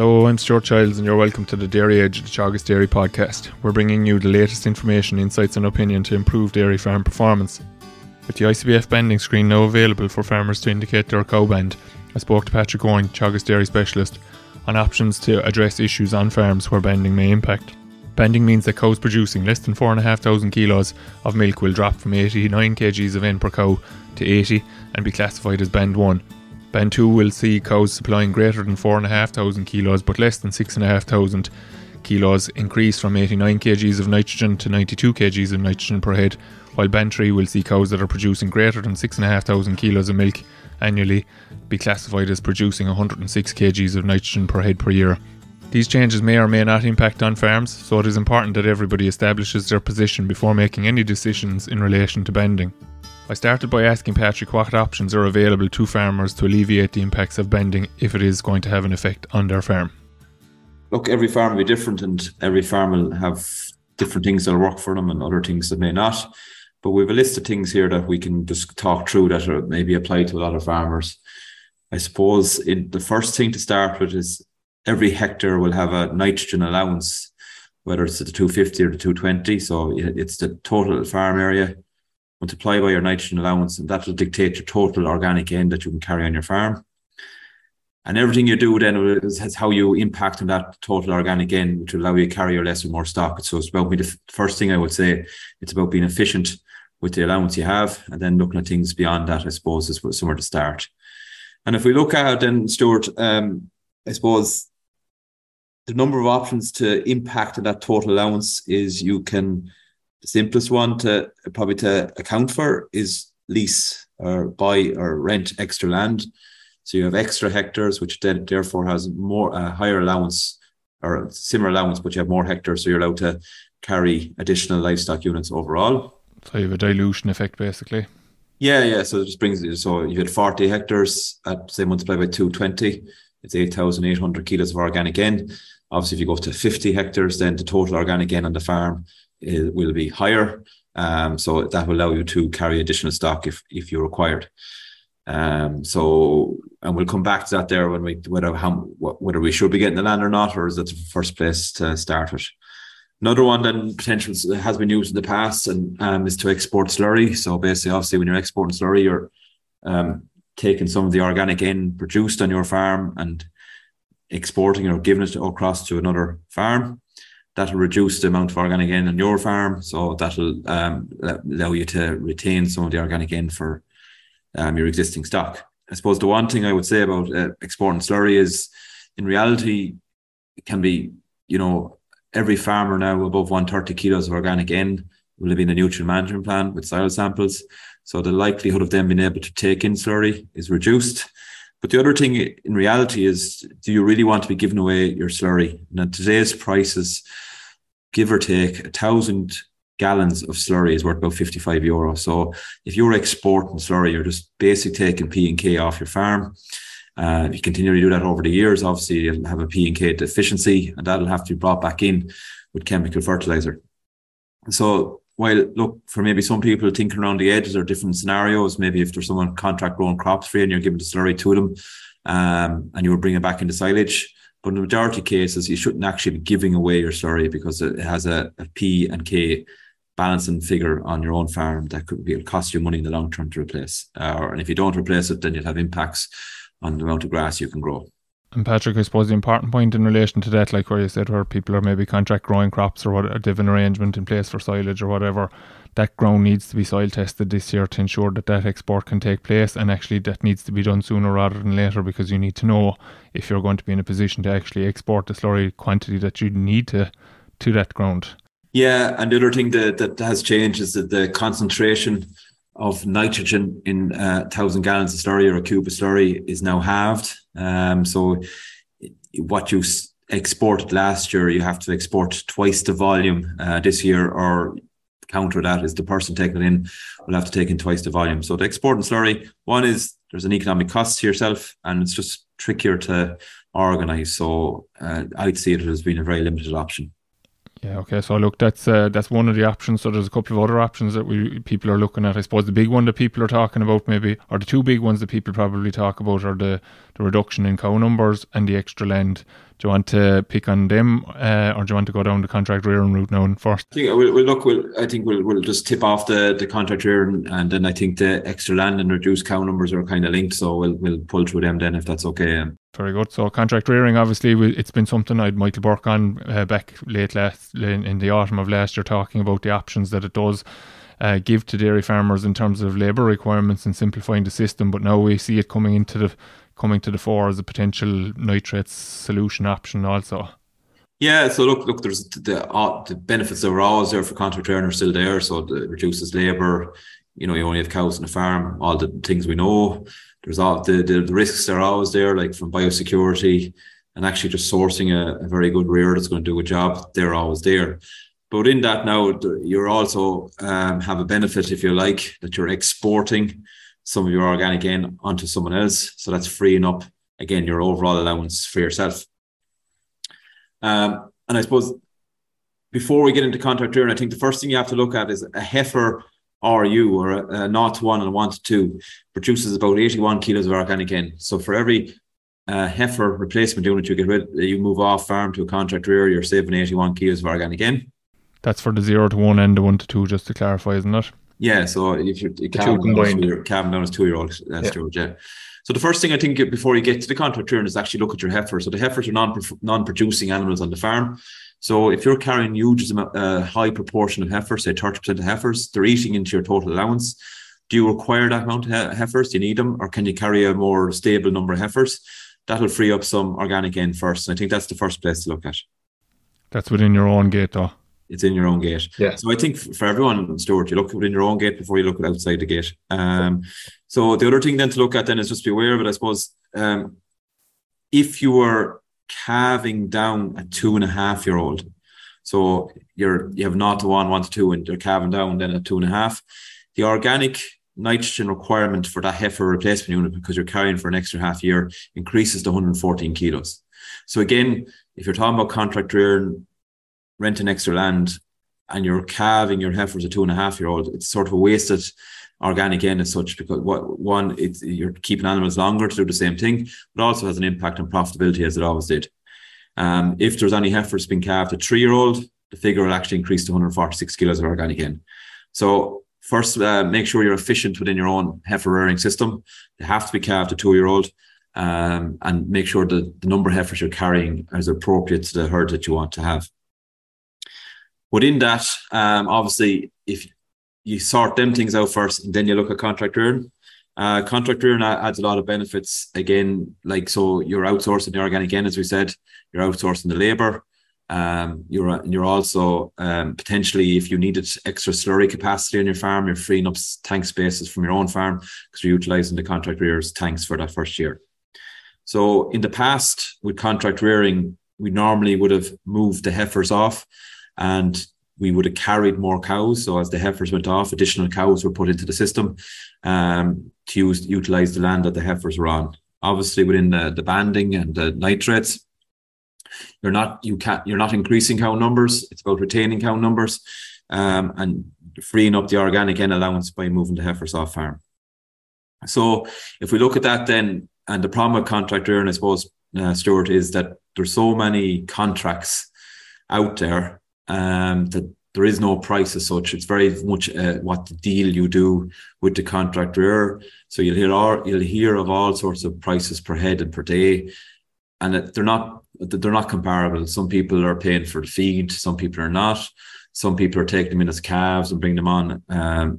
Hello, I'm Stuart Childs, and you're welcome to the Dairy Edge of the Teagasc Dairy Podcast. We're bringing you the latest information, insights, and opinion to improve dairy farm performance. With the ICBF banding screen now available for farmers to indicate their cow band, I spoke to Patrick Gowing, Teagasc Dairy Specialist, on options to address issues on farms where banding may impact. Banding means that cows producing less than 4,500 kilos of milk will drop from 89 kgs of N per cow to 80 and be classified as Band 1. 2 will see cows supplying greater than 4,500 kilos but less than 6,500 kilos increase from 89 kgs of nitrogen to 92 kgs of nitrogen per head, while 3 will see cows that are producing greater than 6,500 kilos of milk annually be classified as producing 106 kgs of nitrogen per head per year. These changes may or may not impact on farms, so it is important that everybody establishes their position before making any decisions in relation to banding. I started by asking Patrick what options are available to farmers to alleviate the impacts of banding if it is going to have an effect on their farm. Look, every farm will be different, and every farm will have different things that'll work for them and other things that may not. But we have a list of things here that we can just talk through that are maybe apply to a lot of farmers. I suppose in, the first thing to start with is every hectare will have a nitrogen allowance, whether it's the 250 or the 220. So it's the total farm area multiply by your nitrogen allowance, and that will dictate your total organic N that you can carry on your farm. And everything you do then is how you impact on that total organic N, which will allow you to carry your less or more stock. So it's about me. The first thing I would say, it's about being efficient with the allowance you have, and then looking at things beyond that. I suppose is somewhere to start. And if we look at then, Stuart, um, I suppose the number of options to impact on that total allowance is you can the simplest one to probably to account for is lease or buy or rent extra land. So you have extra hectares, which then therefore has more uh, higher allowance or similar allowance, but you have more hectares, so you're allowed to carry additional livestock units overall. So you have a dilution effect, basically. Yeah, yeah. So it just brings it. So you had 40 hectares at say multiplied by 220, it's 8,800 kilos of organic N. Obviously, if you go to 50 hectares, then the total organic N on the farm is, will be higher. Um, so that will allow you to carry additional stock if if you're required. Um, so and we'll come back to that there when we whether how whether we should be getting the land or not, or is that the first place to start it. Another one then potential has been used in the past and um, is to export slurry. So basically, obviously, when you're exporting slurry, you're um, taking some of the organic N produced on your farm and exporting or giving it across to another farm that'll reduce the amount of organic N on your farm. So that'll um, allow you to retain some of the organic N for um, your existing stock. I suppose the one thing I would say about uh, exporting slurry is in reality, it can be, you know, every farmer now above 130 kilos of organic N will have been a nutrient management plan with soil samples. So the likelihood of them being able to take in slurry is reduced. But the other thing in reality is, do you really want to be giving away your slurry? Now, today's prices, give or take, a thousand gallons of slurry is worth about 55 euro. So if you're exporting slurry, you're just basically taking P and K off your farm. Uh, if you continue to do that over the years, obviously you'll have a P and K deficiency, and that'll have to be brought back in with chemical fertilizer. So while look for maybe some people thinking around the edges or different scenarios, maybe if there's someone contract growing crops you and you're giving the slurry to them, um, and you were bringing back into silage. But in the majority of cases, you shouldn't actually be giving away your slurry because it has a, a P and K balancing figure on your own farm that could be cost you money in the long term to replace. Uh, and if you don't replace it, then you'll have impacts on the amount of grass you can grow. And Patrick, I suppose the important point in relation to that, like where you said, where people are maybe contract growing crops or what, they have an arrangement in place for silage or whatever, that ground needs to be soil tested this year to ensure that that export can take place. And actually, that needs to be done sooner rather than later because you need to know if you're going to be in a position to actually export the slurry quantity that you need to to that ground. Yeah, and the other thing that, that has changed is that the concentration of nitrogen in uh, thousand gallons of slurry or a cube of slurry is now halved. Um, so what you exported last year, you have to export twice the volume uh, this year, or counter that is the person taking it in will have to take in twice the volume. So the export and slurry, one is there's an economic cost to yourself, and it's just trickier to organize. So uh, I'd see it as being a very limited option. Yeah. Okay. So look, that's uh, that's one of the options. So there's a couple of other options that we people are looking at. I suppose the big one that people are talking about, maybe, or the two big ones that people probably talk about, are the the reduction in cow numbers and the extra land Do you want to pick on them, uh, or do you want to go down the contract rearing route now first? I think we'll, we'll look. We'll, I think we'll, we'll just tip off the, the contract rearing, and then I think the extra land and reduced cow numbers are kind of linked. So we'll we'll pull through them then if that's okay. Um, Very good. So contract rearing, obviously, it's been something I'd Michael Burke on uh, back late last in, in the autumn of last year, talking about the options that it does. Uh, give to dairy farmers in terms of labour requirements and simplifying the system, but now we see it coming into the coming to the fore as a potential nitrates solution option also. Yeah, so look, look, there's the uh, the benefits that were always there for contract rearing are still there. So it reduces labour. You know, you only have cows in the farm. All the things we know. There's all the, the, the risks are always there, like from biosecurity and actually just sourcing a, a very good rear that's going to do a job. They're always there. But in that now, you're also um, have a benefit, if you like, that you're exporting some of your organic N onto someone else. So that's freeing up again your overall allowance for yourself. Um, and I suppose before we get into contract rearing, I think the first thing you have to look at is a heifer RU or a, a not one and a one to two produces about 81 kilos of organic N. So for every uh, heifer replacement unit you get rid, you move off farm to a contract rear, you're saving 81 kilos of organic N. That's for the zero to one and the one to two, just to clarify, isn't it? Yeah, so if you're calving down, calving down as two year old, that's yeah. George, yeah. So the first thing I think before you get to the contract rearing is actually look at your heifer. So the heifers are non non producing animals on the farm. So if you're carrying huge a uh, high proportion of heifers, say thirty percent of heifers, they're eating into your total allowance. Do you require that amount of heifers? Do you need them, or can you carry a more stable number of heifers? That'll free up some organic N first. And I think that's the first place to look at. That's within your own gate, though it's in your own gate. Yeah. So I think for everyone, Stuart, you look within your own gate before you look outside the gate. Um, so the other thing then to look at then is just be aware of it. I suppose um, if you are calving down a two and a half year old, so you're you have not one, one to two, and you're calving down then at two and a half, the organic nitrogen requirement for that heifer replacement unit because you're carrying for an extra half year increases to 114 kilos. So again, if you're talking about contract rearing renting extra land and you're calving your heifers a two and a half year old, it's sort of a wasted organic N as such because what one it's you're keeping animals longer to do the same thing, but also has an impact on profitability as it always did. Um, if there's any heifers being calved a three year old, the figure will actually increase to 146 kilos of organic N. So first, uh, make sure you're efficient within your own heifer rearing system. They have to be calved a two year old. Um, and make sure that the number of heifers you're carrying is appropriate to the herd that you want to have. Within that, um, obviously, if you sort them things out first, and then you look at contract rearing. Uh, contract rearing adds a lot of benefits. Again, like so, you're outsourcing the organic again, as we said. You're outsourcing the labor. Um, you're you're also um, potentially, if you needed extra slurry capacity on your farm, you're freeing up tank spaces from your own farm because you're utilizing the contract rearers tanks for that first year. So in the past, with contract rearing, we normally would have moved the heifers off and we would have carried more cows. So as the heifers went off, additional cows were put into the system um, to use utilize the land that the heifers were on. Obviously, within the, the banding and the nitrates, you're not you can't you're not increasing cow numbers. It's about retaining cow numbers um, and freeing up the organic N allowance by moving the heifers off farm. So if we look at that, then and the problem with contract rearing, I suppose, uh, Stuart, is that there's so many contracts out there um, that there is no price as such. It's very much uh, what the deal you do with the contractor. So you'll hear all, you'll hear of all sorts of prices per head and per day, and they're not they're not comparable. Some people are paying for the feed, some people are not. Some people are taking them in as calves and bring them on um,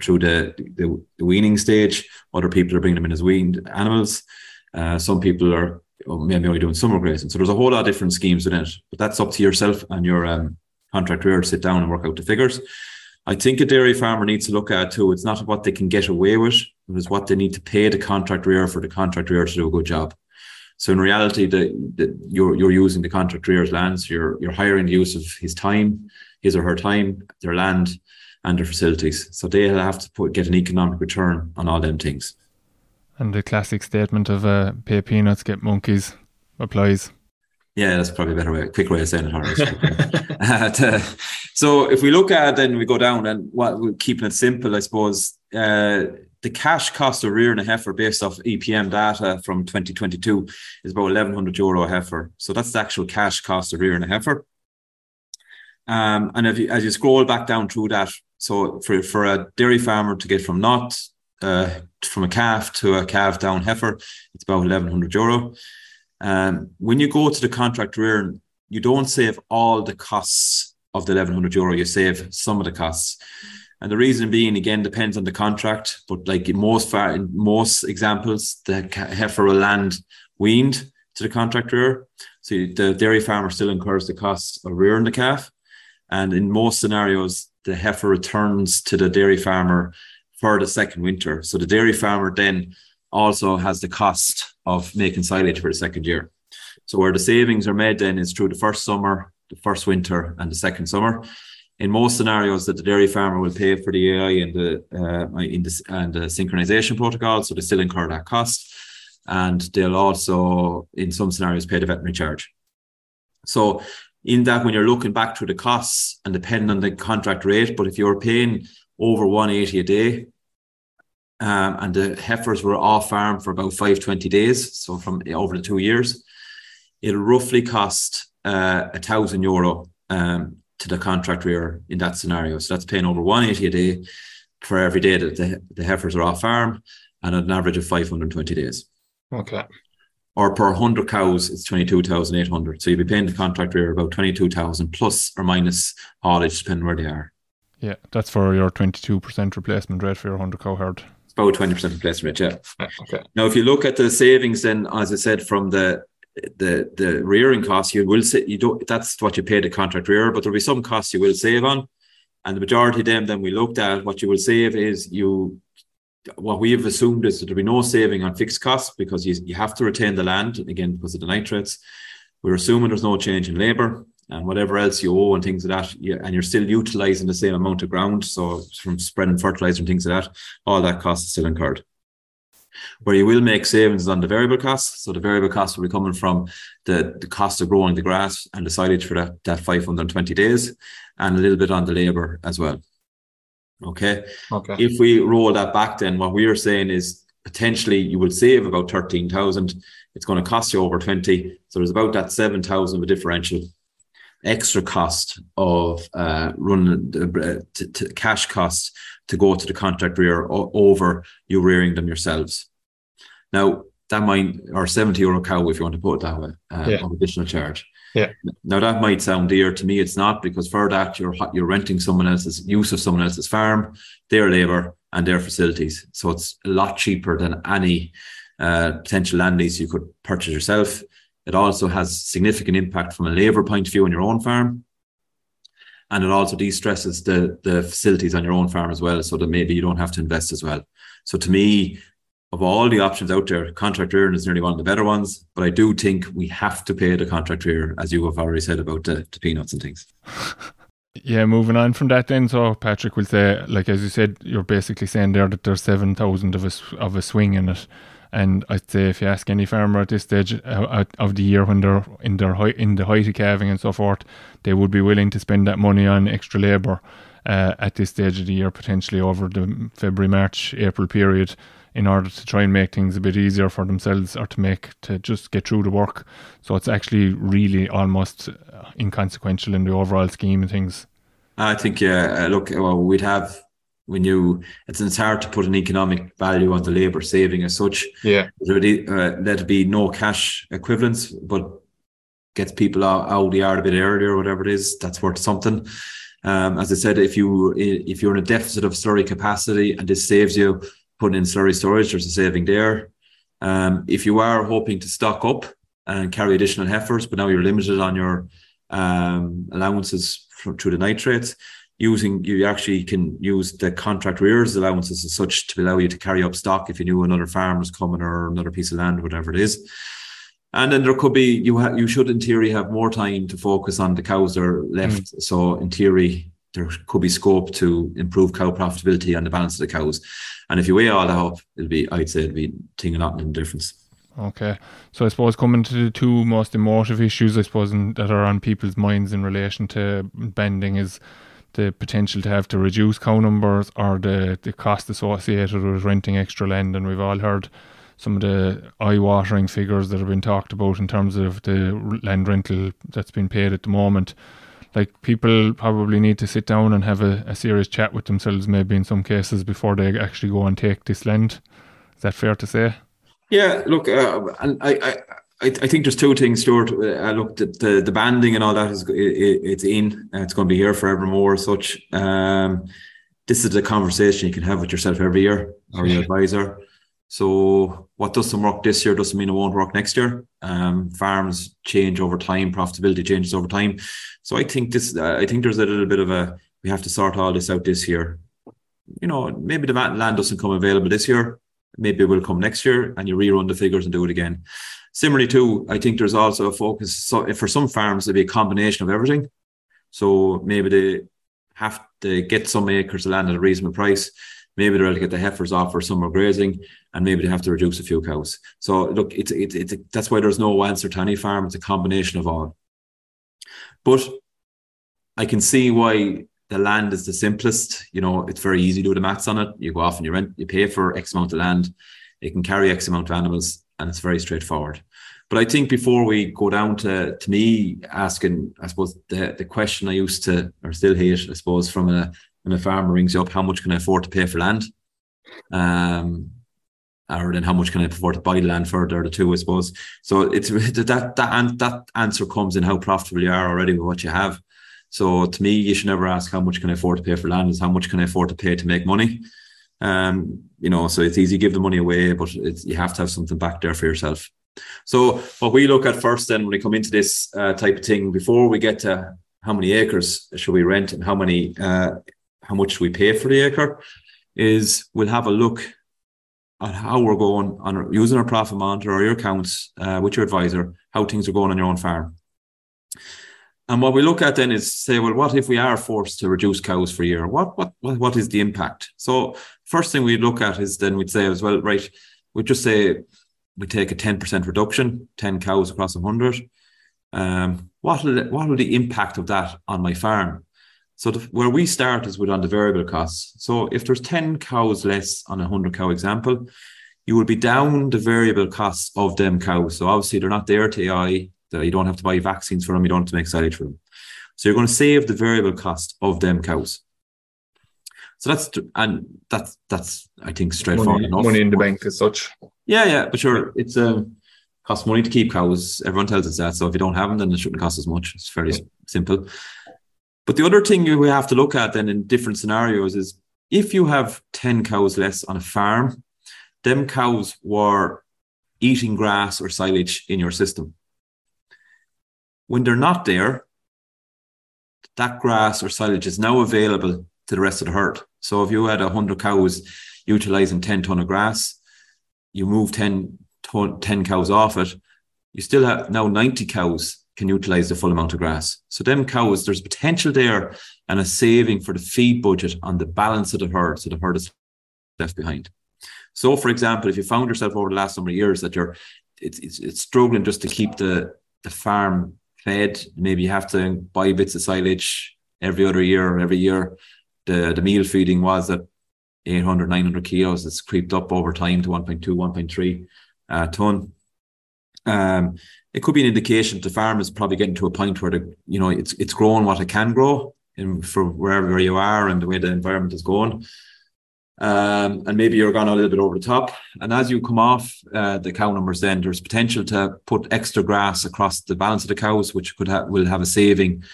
through the, the, the weaning stage. Other people are bringing them in as weaned animals. Uh, some people are maybe only doing summer grazing. So there's a whole lot of different schemes within it. But that's up to yourself and your um, contract rearer to sit down and work out the figures. I think a dairy farmer needs to look at too. It's not what they can get away with, it is what they need to pay the contract rearer for the contract rearer to do a good job. So in reality, the, the, you're you're using the contract rear's land. So you're you're hiring the use of his time, his or her time, their land, and their facilities. So they have to put, get an economic return on all them things. And the classic statement of uh, pay peanuts, get monkeys applies. Yeah, that's probably a better way, quick way of saying it, uh, so if we look at then we go down and what we're keeping it simple, I suppose uh, the cash cost of rearing a heifer based off EPM data from 2022 is about 1100 euro a heifer. So that's the actual cash cost of rearing a heifer. Um, and if you, as you scroll back down through that, so for, for a dairy farmer to get from not uh, from a calf to a calf down heifer, it's about 1100 euro. Um, when you go to the contract rearing, you don't save all the costs of the 1100 euro, you save some of the costs. And the reason being, again, depends on the contract. But like in most far, in most examples, the heifer will land weaned to the contract rear. So the dairy farmer still incurs the cost of rearing the calf. And in most scenarios, the heifer returns to the dairy farmer for the second winter. So the dairy farmer then also has the cost of making silage for the second year. So where the savings are made then is through the first summer, the first winter, and the second summer in most scenarios that the dairy farmer will pay for the AI and the uh, in and the synchronization protocol, so they still incur that cost, and they'll also in some scenarios pay the veterinary charge. So in that, when you're looking back through the costs and depending on the contract rate, but if you're paying over 180 a day, um, and the heifers were off farm for about 520 days, so from over the two years, it'll roughly cost uh, a thousand euro um, to the contract rearer in that scenario. So that's paying over 180 a day for every day that the, the heifers are off farm and an average of 520 days. Okay. Or per 100 cows, it's 22,800. So you'll be paying the contract rearer about 22,000 plus or minus haulage, depending where they are. Yeah, that's for your 22% replacement rate for your 100 cow herd. About 20% replacement rate, yeah. Ah, okay. Now, if you look at the savings, then, as I said, from the the the rearing costs you will say you don't that's what you pay the contract rearer, but there'll be some costs you will save on. And the majority of them then we looked at what you will save is you what we have assumed is that there'll be no saving on fixed costs because you, you have to retain the land again because of the nitrates. We're assuming there's no change in labour and whatever else you owe and things like that, you, and you're still utilising the same amount of ground. So from spreading fertilizer and things like that, all that cost is still incurred. Where you will make savings on the variable costs. So the variable costs will be coming from the, the cost of growing the grass and the silage for that, that 520 days and a little bit on the labour as well. Okay. Okay. If we roll that back, then what we are saying is potentially you will save about 13,000. It's going to cost you over 20. So there's about that 7,000 of a differential extra cost of uh, running the uh, cash cost to go to the contract rear over you rearing them yourselves. Now that might or 70 euro cow if you want to put it that way uh, yeah. additional charge. Yeah. Now that might sound dear to me. It's not because for that you're you're renting someone else's use of someone else's farm, their labour and their facilities. So it's a lot cheaper than any uh, potential land lease you could purchase yourself. It also has significant impact from a labour point of view on your own farm. And it also de-stresses the, the facilities on your own farm as well, so that maybe you don't have to invest as well. So to me, of all the options out there, contract rearing is nearly one of the better ones. But I do think we have to pay the contract rearer, as you have already said about the, the peanuts and things. Yeah, moving on from that then. So Patrick will say, like as you said, you're basically saying there that there's seven thousand of a of a swing in it. And I'd say if you ask any farmer at this stage uh, of the year when they're in their in the height of calving and so forth, they would be willing to spend that money on extra labour uh, at this stage of the year, potentially over the February, March, April period, in order to try and make things a bit easier for themselves or to make to just get through the work. So it's actually really almost uh, inconsequential in the overall scheme of things. I think, yeah. Uh, look, well, we'd have when you it's, it's hard to put an economic value on the labor saving as such. Yeah, really, uh, let it be no cash equivalents, but gets people out, out the yard a bit earlier, whatever it is. That's worth something. Um, as I said, if you if you're in a deficit of slurry capacity and this saves you putting in slurry storage, there's a saving there. Um, if you are hoping to stock up and carry additional heifers, but now you're limited on your um, allowances from, through the nitrates, using you actually can use the contract rears allowances as such to allow you to carry up stock if you knew another farm was coming or another piece of land, whatever it is. And then there could be you ha- you should in theory have more time to focus on the cows that are left. Mm. So in theory, there could be scope to improve cow profitability and the balance of the cows. And if you weigh all that up, it'll be I'd say it'll be thing a lot in difference. Okay, so I suppose coming to the two most emotive issues, I suppose, in, that are on people's minds in relation to banding is the potential to have to reduce cow numbers or the, the cost associated with renting extra land. And we've all heard some of the eye watering figures that have been talked about in terms of the land rental that's been paid at the moment. Like people probably need to sit down and have a, a serious chat with themselves, maybe in some cases, before they actually go and take this land. Is that fair to say? Yeah, look, uh, and I, I, I, I think there's two things, Stuart. Uh, look, the, the, the banding and all that is it, it's in. Uh, it's going to be here forevermore. As such, um, this is a conversation you can have with yourself every year or your advisor. So what doesn't work this year doesn't mean it won't work next year. Um, farms change over time, profitability changes over time. So I think this, uh, I think there's a little bit of a we have to sort all this out this year. You know, maybe the land doesn't come available this year. Maybe it will come next year, and you rerun the figures and do it again. Similarly, too, I think there's also a focus. So for some farms, it'll be a combination of everything. So maybe they have to get some acres of land at a reasonable price. Maybe they're able to get the heifers off for summer grazing, and maybe they have to reduce a few cows. So look, it's it's, it's that's why there's no answer to any farm. It's a combination of all. But I can see why the land is the simplest. You know, it's very easy to do the maths on it. You go off and you rent, you pay for X amount of land. It can carry X amount of animals and it's very straightforward. But I think before we go down to, to me asking, I suppose the, the question I used to or still hate, I suppose, from a when a farmer rings you up, how much can I afford to pay for land? Um, or then how much can I afford to buy the land for? They're the two, I suppose. So it's that that that answer comes in how profitable you are already with what you have. So to me, you should never ask how much can I afford to pay for land. Is how much can I afford to pay to make money? Um, you know, so it's easy to give the money away, but you have to have something back there for yourself. So what we look at first, then when we come into this uh, type of thing, before we get to how many acres should we rent and how many, uh, how much we pay for the acre, is we'll have a look at how we're going on using our profit monitor or your accounts uh, with your advisor, how things are going on your own farm. And what we look at then is say, well, what if we are forced to reduce cows for a year? What what what is the impact? So first thing we look at is then we'd say as well, right? we'd just say we take a ten percent reduction, ten cows across a hundred. Um, what will what will the impact of that on my farm? So the, where we start is with on the variable costs. So if there's ten cows less on a hundred cow example, you will be down the variable costs of them cows. So obviously they're not there to AI you don't have to buy vaccines for them. You don't have to make silage for them. So you're going to save the variable cost of them cows. So that's and that's that's I think straightforward money, enough. Money in the bank as such. Yeah, yeah, but sure, it's um costs money to keep cows. Everyone tells us that. So if you don't have them, then it shouldn't cost as much. It's fairly simple. But the other thing we have to look at then in different scenarios is if you have 10 cows less on a farm, them cows were eating grass or silage in your system. When they're not there, that grass or silage is now available to the rest of the herd. So if you had 100 cows utilizing 10 ton of grass, you move 10, ton, 10 cows off it, you still have now 90 cows can utilize the full amount of grass. So them cows, there's potential there and a saving for the feed budget on the balance of the herd. So the herd is left behind. So for example, if you found yourself over the last number of years that you're it's, it's, it's struggling just to keep the, the farm fed. Maybe you have to buy bits of silage every other year or every year. The the meal feeding was at 800, 900 kilos. It's creeped up over time to 1.2, 1.3 uh, ton. Um, it could be an indication that the farm is probably getting to a point where the, you know it's it's growing what it can grow in for wherever you are and the way the environment is going um, and maybe you're gone a little bit over the top. And as you come off uh, the cow numbers, then there's potential to put extra grass across the balance of the cows, which could have will have a saving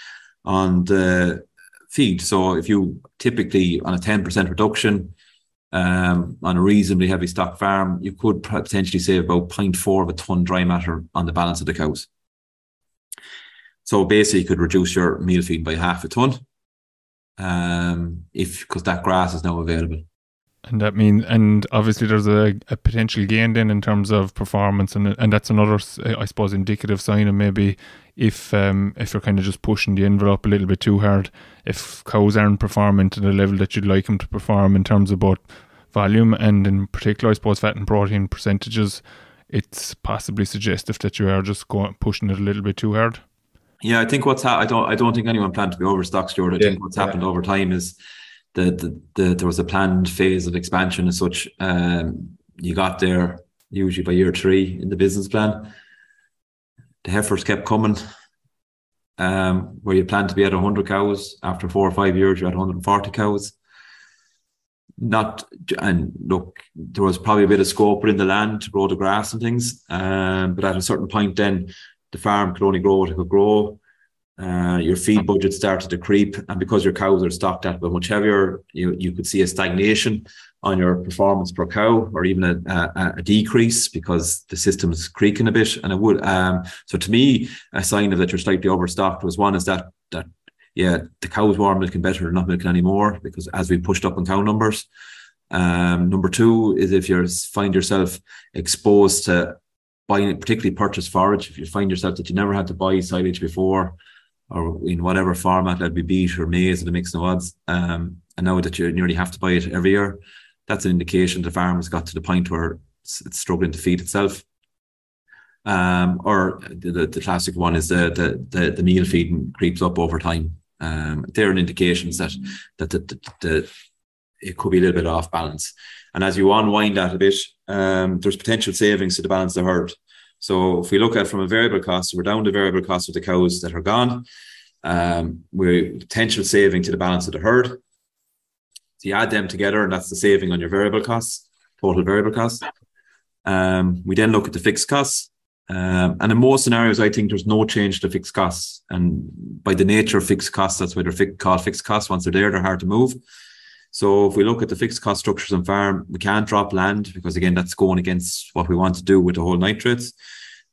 on the feed. So if you typically on a 10% reduction um, on a reasonably heavy stock farm, you could potentially save about 0.4 of a ton dry matter on the balance of the cows. So basically, you could reduce your meal feed by half a ton um, if because that grass is now available. And that means, and obviously, there's a, a, potential gain then in terms of performance, and and that's another, I suppose, indicative sign of maybe if um, if you're kind of just pushing the envelope a little bit too hard, if cows aren't performing to the level that you'd like them to perform in terms of both volume and in particular, I suppose, fat and protein percentages, it's possibly suggestive that you are just going pushing it a little bit too hard. Yeah, I think what's ha- I don't I don't think anyone planned to be overstocked, Stuart. I Yeah, think what's yeah. happened over time is the, the the there was a planned phase of expansion as such. Um, you got there usually by year three in the business plan. The heifers kept coming. Um, where you planned to be at 100 cows after four or five years, you had 140 cows. Not and look, there was probably a bit of scope within the land to grow the grass and things. Um, but at a certain point, then the farm could only grow what it could grow. Uh, your feed budget started to creep, and because your cows are stocked at but much heavier, you you could see a stagnation on your performance per cow, or even a, a, a decrease because the system's creaking a bit. And it would. Um, so to me, a sign of that you're slightly overstocked was one is that that yeah, the cows were milking better, not milking anymore because as we pushed up on cow numbers. Um, number two is if you find yourself exposed to buying, particularly purchase forage, if you find yourself that you never had to buy silage before, or in whatever format, that'd be beet or maize the mix of odds, um, and now that you nearly have to buy it every year, that's an indication the farm's got to the point where it's, it's struggling to feed itself. Um, or the, the, the classic one is the, the the the meal feeding creeps up over time. Um, they're an indications that that the, the, the it could be a little bit off balance. And as you unwind that a bit, um, there's potential savings to the balance of herd. So if we look at from a variable cost, we're down to variable cost of the cows that are gone. Um, we're potential saving to the balance of the herd. So you add them together, and that's the saving on your variable costs, total variable costs. Um, we then look at the fixed costs. Um, and in most scenarios, I think there's no change to fixed costs. And by the nature of fixed costs, that's why they're fi- called fixed costs. Once they're there, they're hard to move. So if we look at the fixed cost structures on farm, we can't drop land because again, that's going against what we want to do with the whole nitrates.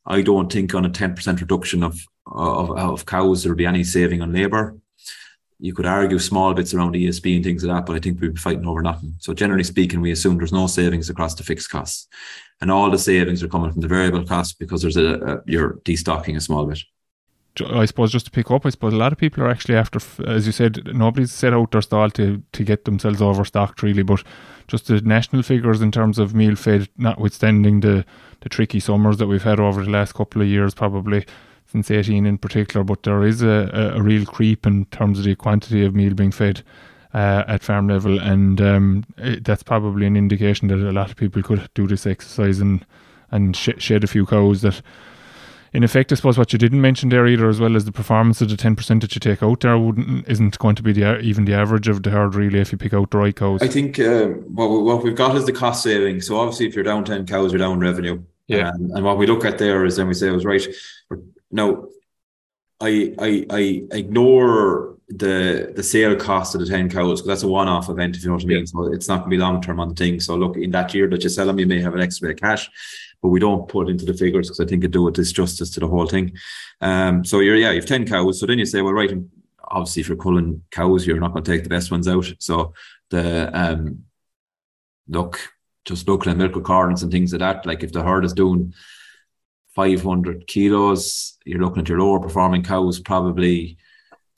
I don't think on a 10% reduction of, of, of cows, there'll be any saving on labour. You could argue small bits around ESB and things like that, but I think we'd be fighting over nothing. So generally speaking, we assume there's no savings across the fixed costs. And all the savings are coming from the variable costs because there's a, a you're destocking a small bit. I suppose just to pick up, I suppose a lot of people are actually after, as you said, nobody's set out their stall to, to get themselves overstocked really, but just the national figures in terms of meal fed, notwithstanding the, the tricky summers that we've had over the last couple of years, probably since 18 in particular, but there is a, a, a real creep in terms of the quantity of meal being fed uh, at farm level, and um, it, that's probably an indication that a lot of people could do this exercise and and sh- shed a few cows that in effect, I suppose what you didn't mention there either, as well as the performance of the ten percent that you take out there, wouldn't isn't going to be the even the average of the herd really if you pick out the right cows. I think uh, what, we- what we've got is the cost saving. So obviously, if you're down 10 cows, you're down revenue. Yeah. Um, and what we look at there is then we say, I was right. Now, I, I, I ignore the the sale cost of the 10 cows because that's a one off event, if you know what I mean. Yeah. So it's not going to be long term on the thing. So look, in that year that you sell them, you may have an extra bit of cash, but we don't put into the figures because I think it do it disjustice to the whole thing. Um, so you're, yeah, you have 10 cows. So then you say, well, right, obviously if you're culling cows, you're not going to take the best ones out. So the, um, look, just looking at milk accordance and things like that, like if the herd is doing 500 kilos, you're looking at your lower performing cows, probably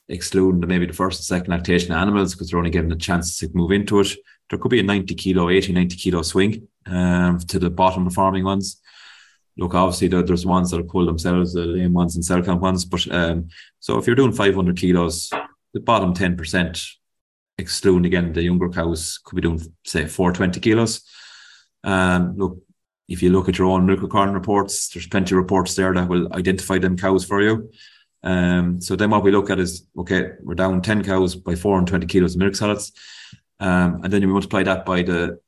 excluding maybe the first and second lactation animals because they're only given a chance to move into it. There could be a 90 kilo, 80, 90 kilo swing um, to the bottom performing ones. Look, obviously there, there's ones that'll pull themselves, the lame ones and cell count ones. But um, so if you're doing 500 kilos, the bottom 10%, excluding again the younger cows, could be doing say 420 kilos. Um, look, if you look at your own milk recording reports, there's plenty of reports there that will identify them cows for you. Um, so then what we look at is okay, we're down 10 cows by 420 kilos of milk solids. Um, and then you multiply that by the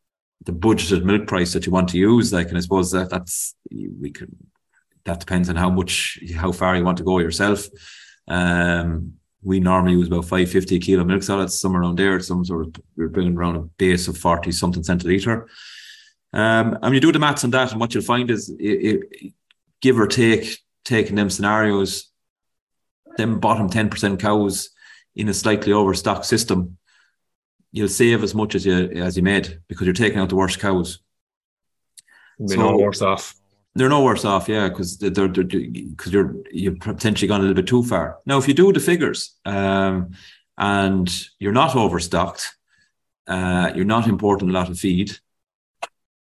the budgeted milk price that you want to use. Like, and I suppose that that's we could that depends on how much how far you want to go yourself. Um, we normally use about 550 a kilo milk solids, somewhere around there. Some sort of we're bringing around a base of 40 something cent a litre. Um, and you do the maths on that, and what you'll find is, it, it, give or take, taking them scenarios, them bottom ten percent cows in a slightly overstocked system, you'll save as much as you as you made because you're taking out the worst cows. Be So- no worse off. They're no worse off, yeah, because they're because you're you've potentially gone a little bit too far. Now, if you do the figures, um, and you're not overstocked, uh, you're not importing a lot of feed,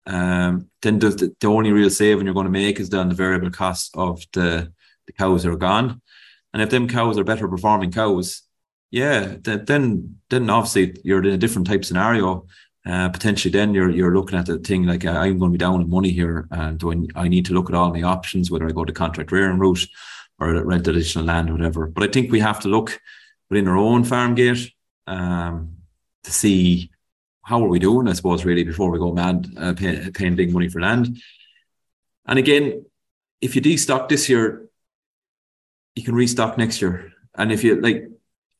um, then the, the only real saving you're going to make is on the variable cost of the, the cows that are gone. And if them cows are better performing cows, yeah, then then obviously you're in a different type scenario. Uh, potentially, then you're you're looking at the thing like uh, I'm going to be down in money here, and I, I need to look at all my options, whether I go to contract rearing route or rent additional land, or whatever. But I think we have to look within our own farm gate um, to see how are we doing, I suppose, really, before we go mad uh, pay, paying big money for land. And again, if you destock this year, you can restock next year. And if you like,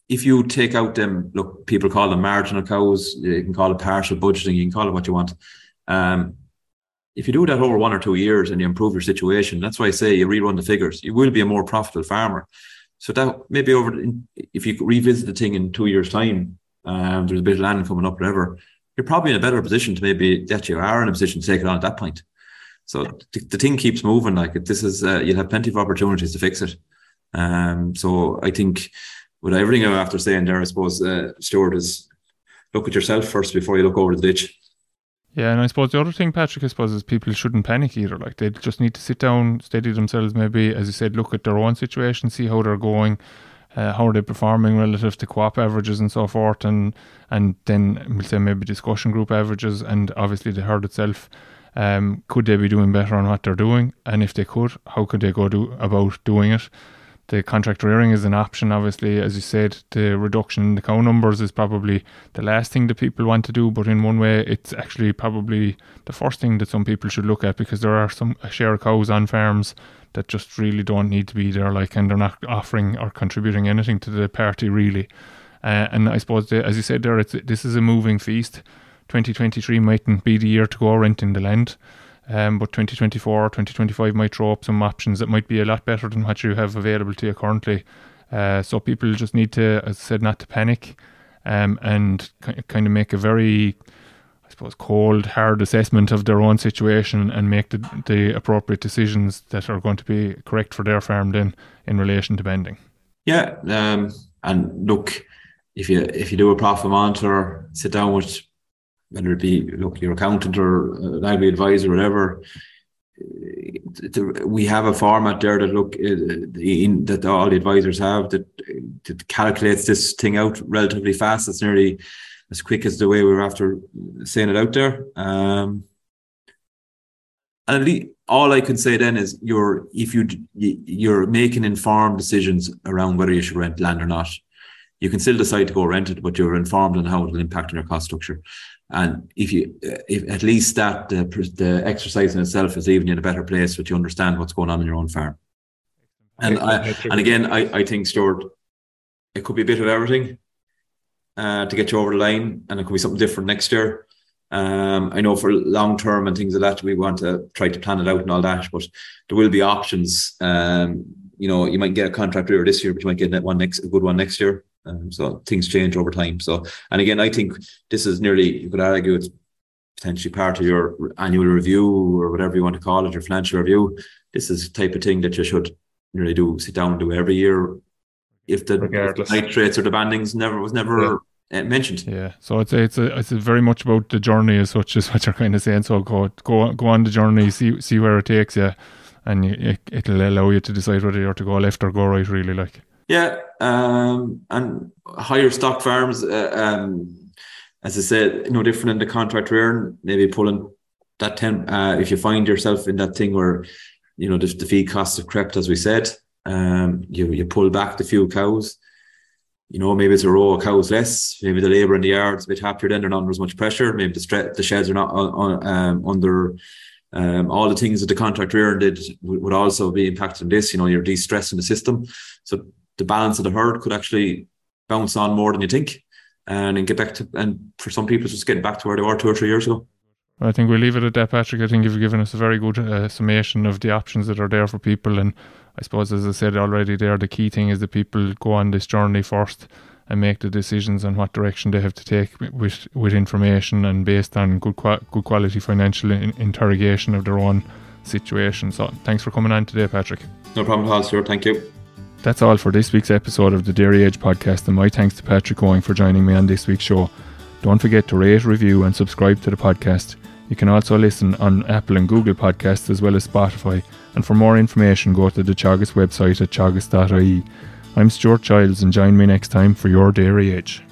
if you take out them, look, people call them marginal cows. You can call it partial budgeting. You can call it what you want. Um, if you do that over one or two years and you improve your situation, that's why I say you rerun the figures. You will be a more profitable farmer. So that maybe over, if you revisit the thing in two years' time, um, there's a bit of land coming up, whatever you're probably in a better position to maybe that you are in a position to take it on at that point. So the, the thing keeps moving. Like this is, uh, you'll have plenty of opportunities to fix it. Um, so I think with everything I'm after saying there, I suppose uh, Stuart is look at yourself first before you look over the ditch. Yeah, and I suppose the other thing, Patrick, I suppose, is people shouldn't panic either. Like they just need to sit down, steady themselves. Maybe, as you said, look at their own situation, see how they're going, uh, how are they performing relative to co-op averages and so forth, and and then we'll say maybe discussion group averages, and obviously the herd itself. Um, could they be doing better on what they're doing? And if they could, how could they go do about doing it? The contract rearing is an option, obviously. As you said, the reduction in the cow numbers is probably the last thing that people want to do, but in one way, it's actually probably the first thing that some people should look at because there are some share of cows on farms that just really don't need to be there, like, and they're not offering or contributing anything to the party really. Uh, and I suppose, the, as you said there, this is a moving feast. 2023 mightn't be the year to go renting the land, um, but 2024 2025 might throw up some options that might be a lot better than what you have available to you currently. Uh, so people just need to, as I said, not to panic um, and kind of make a very I suppose, cold, hard assessment of their own situation and make the, the appropriate decisions that are going to be correct for their farm then in relation to banding. Yeah, um, and look, if you if you do a profit monitor, sit down with whether it be look your accountant or uh, an agri advisor, or whatever. Uh, we have a format there that look uh, in, that all the advisors have that, that calculates this thing out relatively fast. It's nearly as quick as the way we were after saying it out there. Um, and all I can say then is you're if you you're making informed decisions around whether you should rent land or not. You can still decide to go rent it, but you're informed on how it will impact on your cost structure. And if you, if at least that the, the exercise in itself is leaving you in a better place, but you understand what's going on in your own farm. And I, and again, I, I think Stuart, it could be a bit of everything uh, to get you over the line, and it could be something different next year. Um, I know for long term and things like that, we want to try to plan it out and all that, but there will be options. Um, you know, you might get a contract year this year, but you might get one next, a good one next year. Um, so things change over time. So, and again, I think this is nearly, you could argue it's potentially part of your annual review or whatever you want to call it, your financial review. This is the type of thing that you should really do, sit down and do every year if the, if the nitrates or the bandings never was never yeah. uh, mentioned. Yeah, so it's a, it's a, it's a very much about the journey as such as what you're kind of saying. So go go go on the journey, see see where it takes you, and you, it, will allow you to decide whether you're to go left or go right. Really, like yeah, um, and higher stock farms, uh, um, as I said, no different in the contract rearing. Maybe pulling that ten. Uh, if you find yourself in that thing where you know the, the feed costs have crept, as we said, um, you you pull back the few cows. You know, maybe it's a row of cows less. Maybe the labour in the yard's a bit happier then. They're not under as much pressure. Maybe the stre- the sheds are not on, on, um, under um, all the things that the contract rearing did would also be impacted on this. You know, you're de-stressing the system, so the balance of the herd could actually bounce on more than you think, and then get back to. And for some people, it's just getting back to where they were two or three years ago. I think we'll leave it at that, Patrick. I think you've given us a very good uh, summation of the options that are there for people, and I suppose, as I said already, there the key thing is that people go on this journey first and make the decisions on what direction they have to take with with information and based on good good quality financial in- interrogation of their own situation. So, thanks for coming on today, Patrick. No problem, Hal. Sure, thank you. That's all for this week's episode of the Dairy Edge podcast, and my thanks to Patrick Gowing for joining me on this week's show. Don't forget to rate, review, and subscribe to the podcast. You can also listen on Apple and Google Podcasts as well as Spotify. And for more information, go to the Teagasc website at teagasc.ie. I'm Stuart Childs, and join me next time for your Dairy Edge.